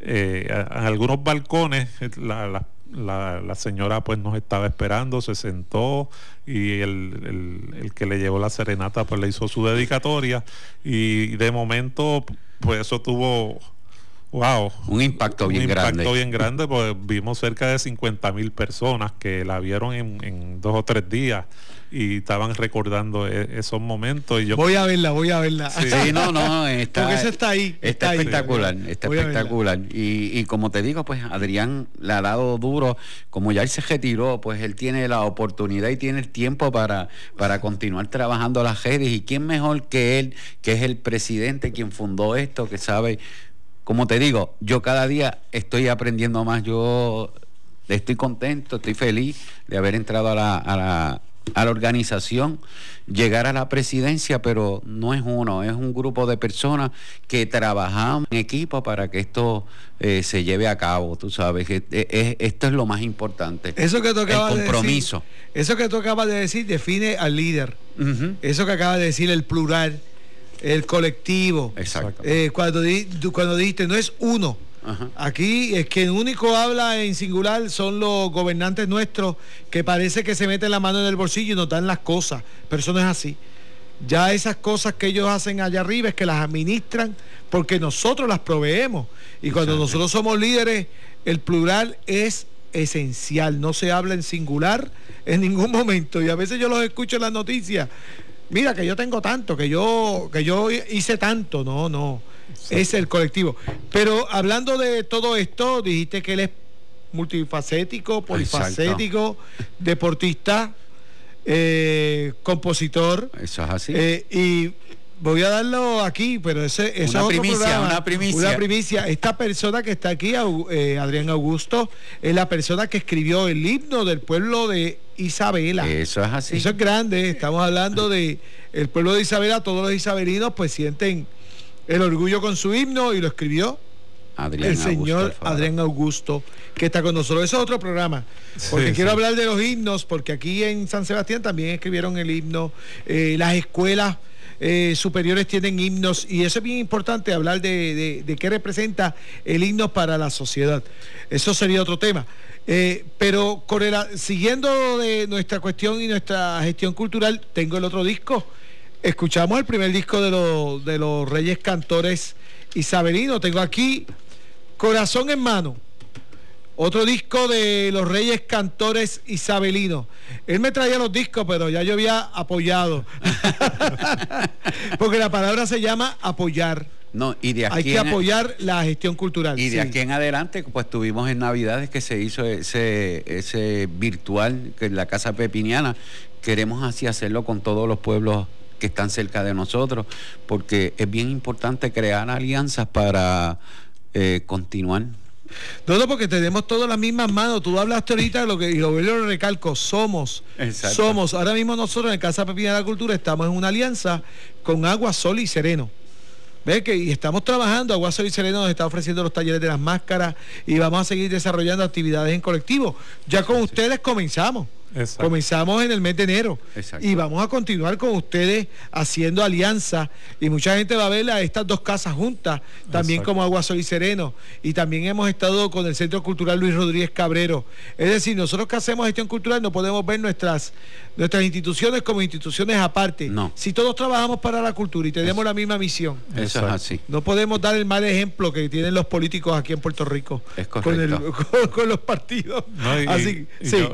eh, en algunos balcones la, la, señora pues nos estaba esperando, se sentó y el, que le llevó la serenata pues le hizo su dedicatoria y de momento pues eso tuvo Wow. Un impacto bien grande. Un impacto bien grande, pues vimos cerca de 50 mil personas que la vieron en, dos o tres días y estaban recordando e, esos momentos. Y yo, voy a verla, voy a verla. Sí, no, no, [LAUGHS] está, Porque está ahí. Está, espectacular, está espectacular. Y, y, como te digo, pues Adrián le ha dado duro, como ya él se retiró, pues él tiene la oportunidad y tiene el tiempo para, para continuar trabajando las redes. Y quién mejor que él, que es el presidente quien fundó esto, que sabe como te digo, yo cada día estoy aprendiendo más. Yo estoy contento, estoy feliz de haber entrado a la, a la, a la organización, llegar a la presidencia, pero no es uno, es un grupo de personas que trabajamos en equipo para que esto eh, se lleve a cabo, tú sabes, que eh, esto es lo más importante. Eso que tú acabas el compromiso. De decir, eso que tú acabas de decir define al líder. Eso que acabas de decir, el plural el colectivo. Exacto. Eh, cuando, di, cuando dijiste, no es uno. Aquí es que el único habla en singular son los gobernantes nuestros que parece que se meten la mano en el bolsillo y nos dan las cosas, pero eso no es así. Ya esas cosas que ellos hacen allá arriba es que las administran porque nosotros las proveemos. Y cuando nosotros somos líderes, el plural es esencial, no se habla en singular en ningún momento. Y a veces yo los escucho en las noticias mira que yo tengo tanto, que yo, que yo hice tanto. No, no. Es el colectivo. Pero hablando de todo esto, dijiste que él es multifacético, polifacético, deportista, eh, compositor. Eso es así. Eh, y voy a darlo aquí, pero ese, es una primicia, una primicia. Una primicia. Esta persona que está aquí, eh, Adrián Augusto, es la persona que escribió el himno del pueblo de Isabela. Eso es así. Eso es grande. Estamos hablando de el pueblo de Isabela. Todos los isabelinos pues sienten el orgullo con su himno y lo escribió el señor Adrián Augusto, que está con nosotros. Eso es otro programa. Porque quiero hablar de los himnos, porque aquí en San Sebastián también escribieron el himno. Eh, las escuelas eh, superiores tienen himnos y eso es bien importante, hablar de, qué representa el himno para la sociedad. Eso sería otro tema. Eh, pero con siguiendo de nuestra cuestión y nuestra gestión cultural, tengo el otro disco. Escuchamos el primer disco de, de los Reyes Cantores Isabelinos. Tengo aquí Corazón en Mano. Otro disco de los Reyes Cantores Isabelinos. Él me traía los discos, pero ya yo había apoyado. [LAUGHS] Porque la palabra se llama apoyar. No, y de aquí Hay que apoyar la gestión cultural. Y de aquí en adelante, pues tuvimos en Navidades que se hizo ese, ese virtual que en la Casa Pepiniana. Queremos así hacerlo con todos los pueblos que están cerca de nosotros, porque es bien importante crear alianzas para eh, continuar no, porque tenemos todas las mismas manos. Tú hablaste ahorita de lo que, y lo, lo recalco, somos. Somos. Ahora mismo nosotros en Casa Pepina de la Cultura estamos en una alianza con Agua, Sol y Sereno. ¿Ves que y estamos trabajando? Agua Sol y Sereno nos está ofreciendo los talleres de las máscaras y vamos a seguir desarrollando actividades en colectivo. Ya con ustedes comenzamos. Comenzamos en el mes de enero y vamos a continuar con ustedes haciendo alianza y mucha gente va a ver a estas dos casas juntas, también como Agua Sol y Sereno y también hemos estado con el Centro Cultural Luis Rodríguez Cabrero. Es decir, nosotros que hacemos gestión cultural no podemos ver nuestras, nuestras instituciones como instituciones aparte. No. Si todos trabajamos para la cultura y tenemos la misma misión. Eso es así. No podemos dar el mal ejemplo que tienen los políticos aquí en Puerto Rico [LAUGHS] con, los partidos. así,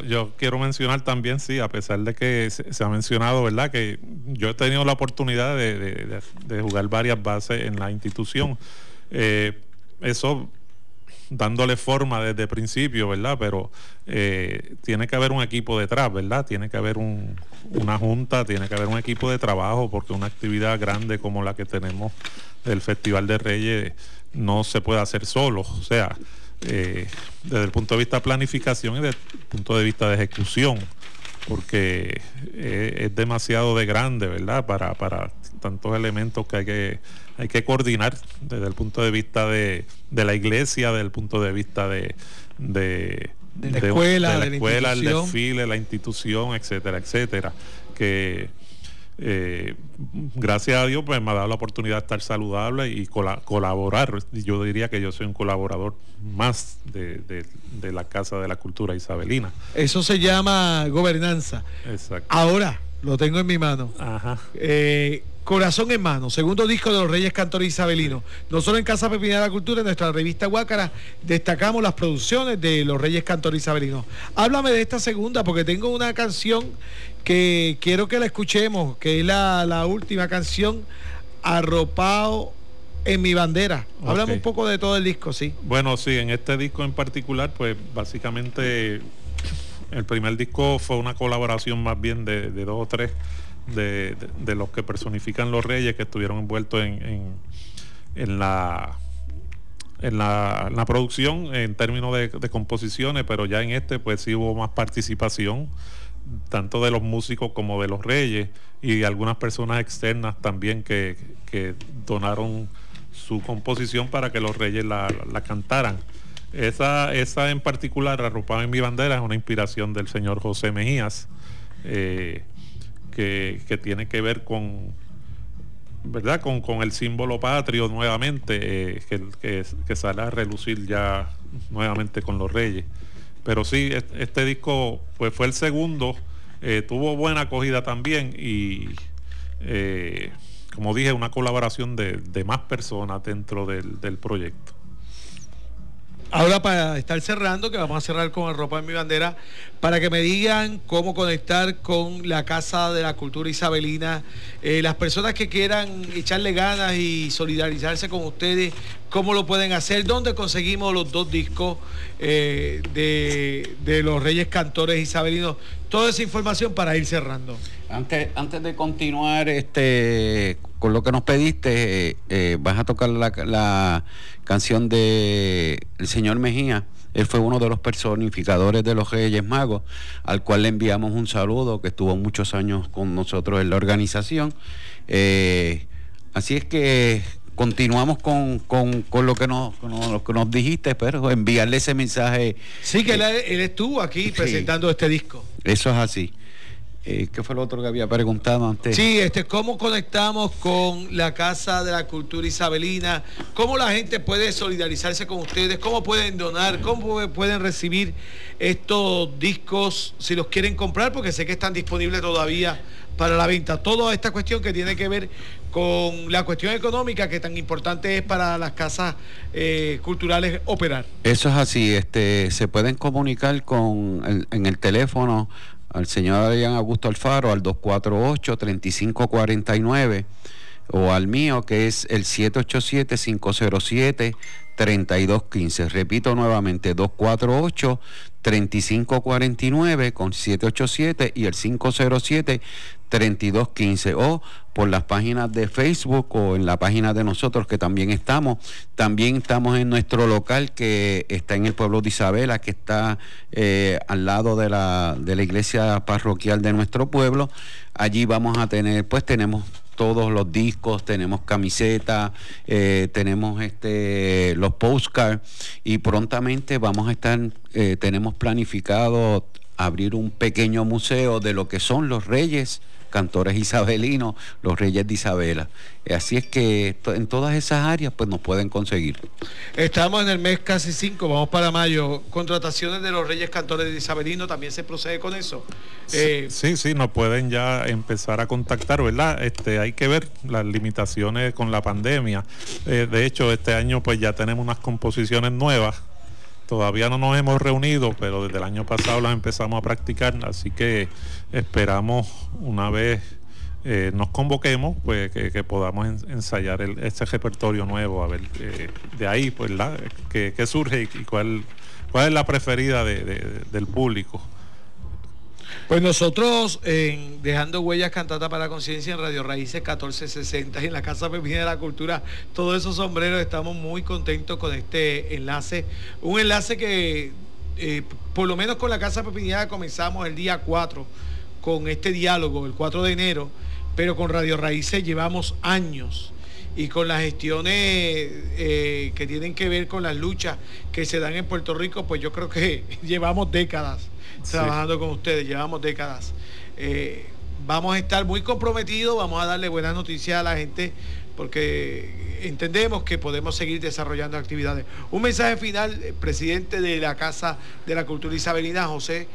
yo quiero mencionar también, sí, a pesar de que se, ha mencionado, ¿verdad? Que yo he tenido la oportunidad de, jugar varias bases en la institución. Eh, eso dándole forma desde el principio, ¿verdad? Pero eh, tiene que haber un equipo detrás, ¿verdad? Tiene que haber una junta, tiene que haber un equipo de trabajo, porque una actividad grande como la que tenemos del Festival de Reyes no se puede hacer solo. O sea, eh, desde el punto de vista de planificación y desde el punto de vista de ejecución, porque eh, es demasiado de grande, ¿verdad? Para, para tantos elementos que hay que hay que coordinar desde el punto de vista de, la iglesia, desde el punto de vista de, de, la escuela, de la escuela el desfile, la institución, etcétera, etcétera. Que eh, gracias a Dios pues me ha dado la oportunidad de estar saludable y colaborar. Yo diría que yo soy un colaborador más de, de, la Casa de la Cultura Isabelina. Eso se llama gobernanza. Exacto. Ahora lo tengo en mi mano. Ajá. Eh, Corazón en mano, segundo disco de los Reyes Cantores Isabelinos. Nosotros en Casa Pepina de la Cultura, en nuestra revista Huácara, destacamos las producciones de los Reyes Cantores Isabelinos. Háblame de esta segunda, porque tengo una canción que quiero que la escuchemos, que es la, última canción, Arropado en mi bandera. Háblame un poco de todo el disco, sí. Bueno, sí, en este disco en particular, pues básicamente el primer disco fue una colaboración más bien de dos o tres de, los que personifican los reyes que estuvieron envueltos en, en, la en la, producción en términos de, composiciones, pero ya en este pues sí hubo más participación, tanto de los músicos como de los reyes y algunas personas externas también que, donaron su composición para que los reyes la, cantaran. Esa, esa en particular, Arropada en mi bandera, es una inspiración del señor José Mejías. Eh, que, tiene que ver con, ¿verdad? Con, el símbolo patrio nuevamente, eh, que, que, sale a relucir ya nuevamente con los reyes. Pero sí, este, disco pues fue el segundo, eh, tuvo buena acogida también y eh, como dije, una colaboración de, más personas dentro del proyecto. Ahora para estar cerrando, que vamos a cerrar con el ropa en mi bandera, para que me digan cómo conectar con la Casa de la Cultura Isabelina, eh, las personas que quieran echarle ganas y solidarizarse con ustedes, cómo lo pueden hacer, dónde conseguimos los dos discos eh, de, de, los Reyes Cantores Isabelinos, toda esa información para ir cerrando. Antes, antes de continuar este, con lo que nos pediste, eh, vas a tocar la, la canción de El Señor Mejía. Él fue uno de los personificadores de los Reyes Magos, al cual le enviamos un saludo, que estuvo muchos años con nosotros en la organización. Eh, así es que continuamos con, lo, que nos, lo que nos dijiste, pero enviarle ese mensaje. Sí, que él, estuvo aquí presentando este disco. Eso es así. Eh, ¿Qué fue lo otro que había preguntado antes? Sí, este, ¿cómo conectamos con la Casa de la Cultura Isabelina? ¿Cómo la gente puede solidarizarse con ustedes? ¿Cómo pueden donar? ¿Cómo pueden recibir estos discos si los quieren comprar? Porque sé que están disponibles todavía para la venta. Toda esta cuestión que tiene que ver con la cuestión económica que tan importante es para las casas eh, culturales operar. Eso es así, este, se pueden comunicar con en el teléfono al señor Adrián Augusto Alfaro al 248-3549 o al mío que es el 787-507-3215. Repito nuevamente, 248-3549 con 787 y el 507 3215 o por las páginas de Facebook o en la página de nosotros que también estamos. También estamos en nuestro local que está en el pueblo de Isabela, que está eh, al lado de la, de la iglesia parroquial de nuestro pueblo. Allí vamos a tener, pues tenemos todos los discos, tenemos camisetas, eh, tenemos este los postcards y prontamente vamos a estar, eh, tenemos planificado abrir un pequeño museo de lo que son los reyes cantores isabelinos, los reyes de Isabela. Así es que en todas esas áreas pues nos pueden conseguir. Estamos en el mes casi 5, vamos para mayo. Contrataciones de los reyes cantores de Isabelino, ¿también se procede con eso? Eh, sí, sí, nos pueden ya empezar a contactar, ¿verdad? Este, hay que ver las limitaciones con la pandemia. Eh, de hecho, este año pues ya tenemos unas composiciones nuevas Todavía no nos hemos reunido, pero desde el año pasado las empezamos a practicar, así que esperamos una vez eh, nos convoquemos, pues que, podamos ensayar este repertorio nuevo, a ver de ahí, pues, la, qué, surge y, cuál, cuál es la preferida del público. Pues nosotros, en Dejando Huellas Cantata para la Conciencia en Radio Raíces 1460 y en la Casa Pepina de la Cultura, todos esos sombreros, estamos muy contentos con este enlace. Un enlace que, eh, por lo menos con la Casa Pepinera comenzamos el día 4 con este diálogo, el 4 de enero, pero con Radio Raíces llevamos años y con las gestiones eh, que tienen que ver con las luchas que se dan en Puerto Rico, pues yo creo que [LAUGHS] llevamos décadas trabajando con ustedes, llevamos décadas. Eh, vamos a estar muy comprometidos, vamos a darle buenas noticias a la gente porque entendemos que podemos seguir desarrollando actividades. Un mensaje final, eh, presidente de la Casa de la Cultura Isabelina, José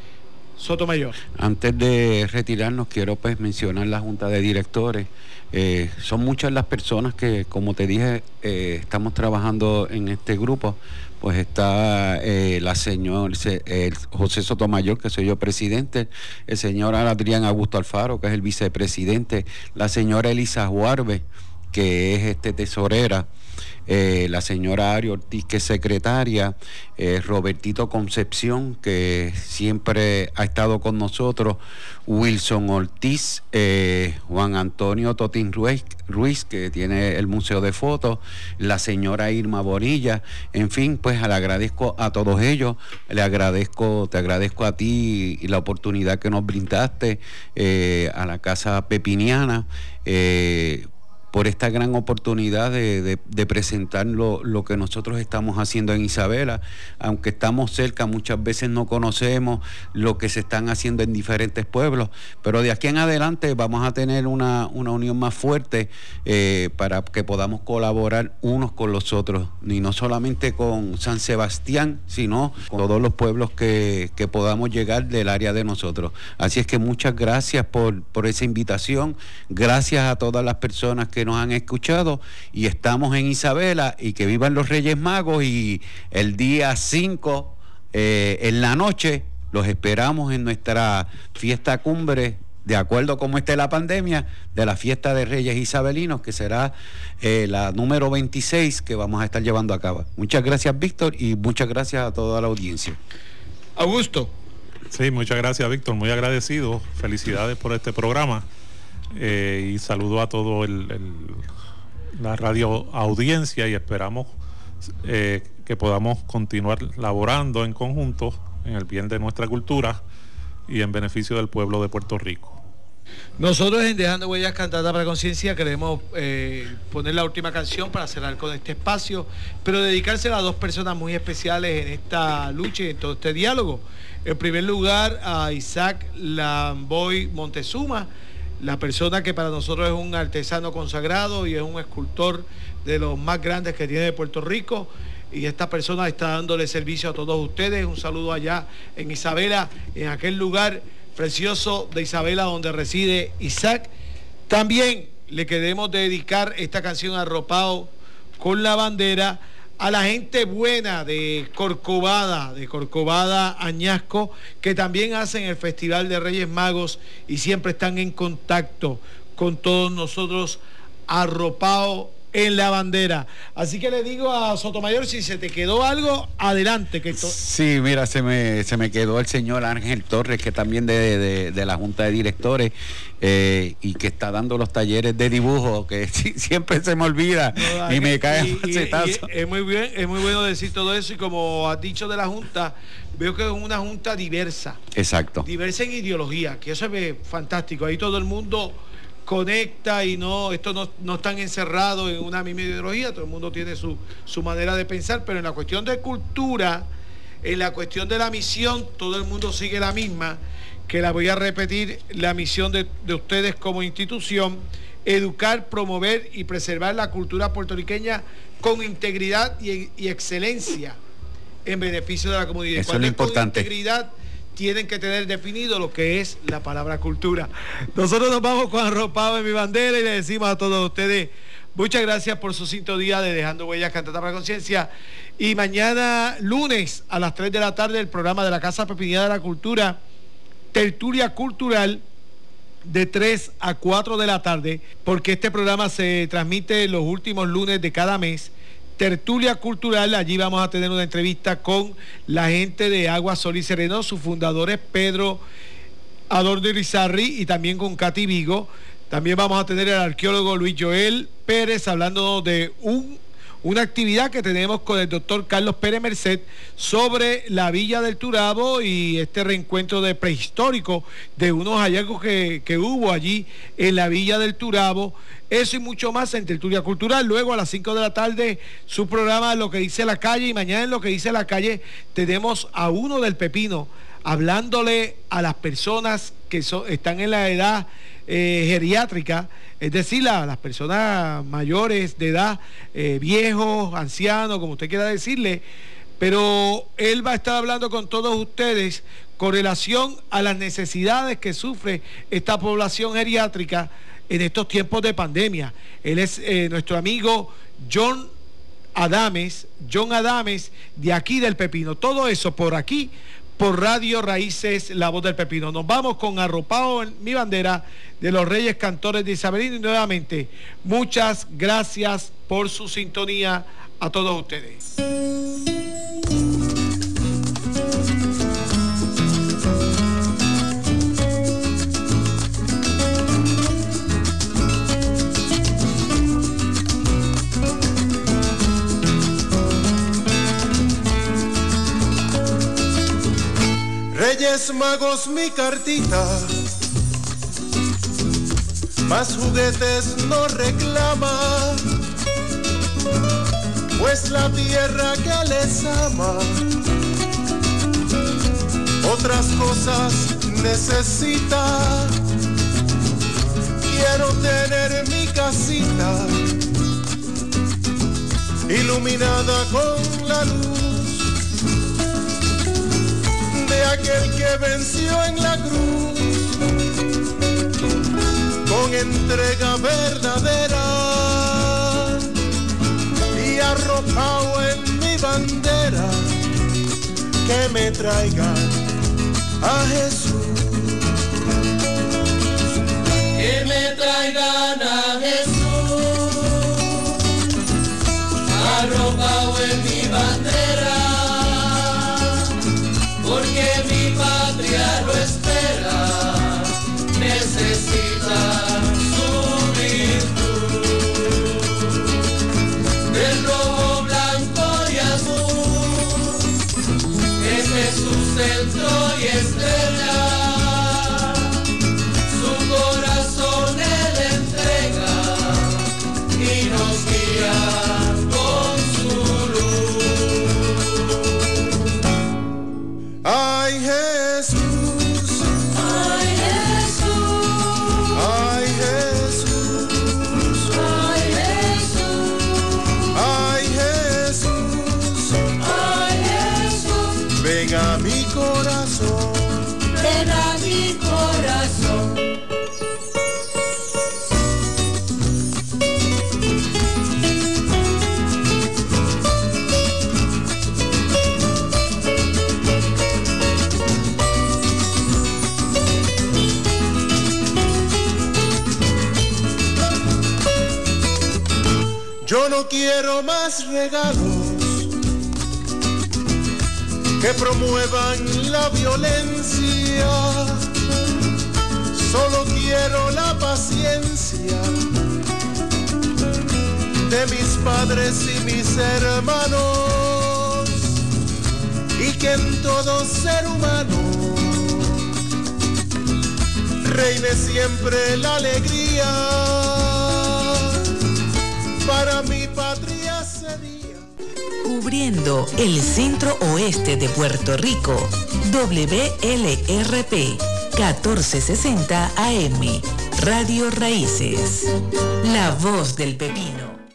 Sotomayor. Antes de retirarnos, quiero pues mencionar la Junta de Directores. Eh, son muchas las personas que, como te dije, estamos trabajando en este grupo pues está eh, la señora José Sotomayor, que soy yo presidente, el señor Adrián Augusto Alfaro, que es el vicepresidente, la señora Elisa Juarbe, que es este tesorera, eh, la señora Ari Ortiz, que es secretaria, eh, Robertito Concepción, que siempre ha estado con nosotros, Wilson Ortiz, eh, Juan Antonio Totín Ruiz, que tiene el Museo de Fotos, la señora Irma Bonilla, en fin, pues le agradezco a todos ellos, le agradezco, te agradezco a ti y la oportunidad que nos brindaste a la Casa Pepiniana por esta gran oportunidad de, presentar lo, que nosotros estamos haciendo en Isabela. Aunque estamos cerca, muchas veces no conocemos lo que se están haciendo en diferentes pueblos, pero de aquí en adelante vamos a tener una, unión más fuerte eh, para que podamos colaborar unos con los otros, y no solamente con San Sebastián, sino con todos los pueblos que, podamos llegar del área de nosotros. Así es que muchas gracias por, por esa invitación, gracias a todas las personas que nos han escuchado y estamos en Isabela y que vivan los Reyes Magos y el día 5 eh, en la noche los esperamos en nuestra fiesta cumbre de acuerdo como esté la pandemia, de la fiesta de Reyes Isabelinos, que será eh, la número 26 que vamos a estar llevando a cabo. Muchas gracias, Víctor, y muchas gracias a toda la audiencia. Augusto. Sí, muchas gracias, Víctor. Muy agradecido. Felicidades por este programa. Eh, y saludo a todo la radio audiencia y esperamos eh, que podamos continuar laborando en conjunto en el bien de nuestra cultura y en beneficio del pueblo de Puerto Rico. Nosotros en Dejando Huellas Cantada para Conciencia queremos eh, poner la última canción para cerrar con este espacio, pero dedicársela a dos personas muy especiales en esta lucha y en todo este diálogo. En primer lugar, a Isaac Lamboy Montezuma, la persona que para nosotros es un artesano consagrado y es un escultor de los más grandes que tiene Puerto Rico. Y esta persona está dándole servicio a todos ustedes. Un saludo allá en Isabela, en aquel lugar precioso de Isabela donde reside Isaac. También le queremos dedicar esta canción arropado con la bandera a la gente buena de Corcovada, de Corcovada Añasco, que también hacen el Festival de Reyes Magos y siempre están en contacto con todos nosotros arropado en la bandera. Así que le digo a Sotomayor, si se te quedó algo, adelante. Que sí, mira, se me, se me quedó el señor Ángel Torres, que también de, de, la Junta de Directores, eh, y que está dando los talleres de dibujo, que [LAUGHS] siempre se me olvida y me cae y, es muy bien, es muy bueno decir todo eso, y como has dicho de la Junta, veo que es una Junta diversa. Exacto. Diversa en ideología, que eso es fantástico. Ahí todo el mundo conecta y no, esto no, no, están encerrados en una misma ideología, todo el mundo tiene su, manera de pensar, pero en la cuestión de cultura, en la cuestión de la misión, todo el mundo sigue la misma, que la voy a repetir, la misión de, ustedes como institución, educar, promover y preservar la cultura puertorriqueña con integridad y, excelencia en beneficio de la comunidad. Eso es lo importante. integridad, tienen que tener definido lo que es la palabra cultura. Nosotros nos vamos con arropado en mi bandera y le decimos a todos ustedes muchas gracias por su sintonía de Dejando Huellas Cantata para Conciencia. Y mañana lunes a las 3 de la tarde el programa de la Casa Pepinera de la Cultura, Tertulia Cultural, de 3 a 4 de la tarde, porque este programa se transmite los últimos lunes de cada mes. Tertulia Cultural, allí vamos a tener una entrevista con la gente de Agua Sol y Sereno, sus fundadores Pedro Adorno Rizarri y también con Katy Vigo. También vamos a tener al arqueólogo Luis Joel Pérez hablando de un una actividad que tenemos con el doctor Carlos Pérez Merced sobre la Villa del Turabo y este reencuentro de prehistórico de unos hallazgos que, hubo allí en la Villa del Turabo. Eso y mucho más en Tertulia Cultural. Luego a las 5 de la tarde su programa Lo que dice la calle y mañana en Lo que dice la calle tenemos a uno del Pepino hablándole a las personas que están en la edad eh, geriátrica, es decir, las personas mayores de edad, eh, viejos, ancianos, como usted quiera decirle, pero él va a estar hablando con todos ustedes con relación a las necesidades que sufre esta población geriátrica en estos tiempos de pandemia. Él es eh, nuestro amigo John Adames, John Adames, de aquí del Pepino. Todo eso por aquí por Radio Raíces La Voz del Pepino. Nos vamos con arropado en mi bandera de los Reyes Cantores de Isabelino y nuevamente muchas gracias por su sintonía a todos ustedes. Reyes Magos mi cartita, más juguetes no reclama, pues la tierra que les ama, otras cosas necesita. Quiero tener mi casita iluminada con la luz aquel que venció en la cruz con entrega verdadera y arropado en mi bandera que me traiga a Jesús. Que me traigan a Jesús, arropado en mi bandera patria regalos que promuevan la violencia. Solo quiero la paciencia de mis padres y mis hermanos y que en todo ser humano reine siempre la alegría para sería. Cubriendo el centro oeste de Puerto Rico, WLRP 1460 AM, Radio Raíces, La Voz del Pepino.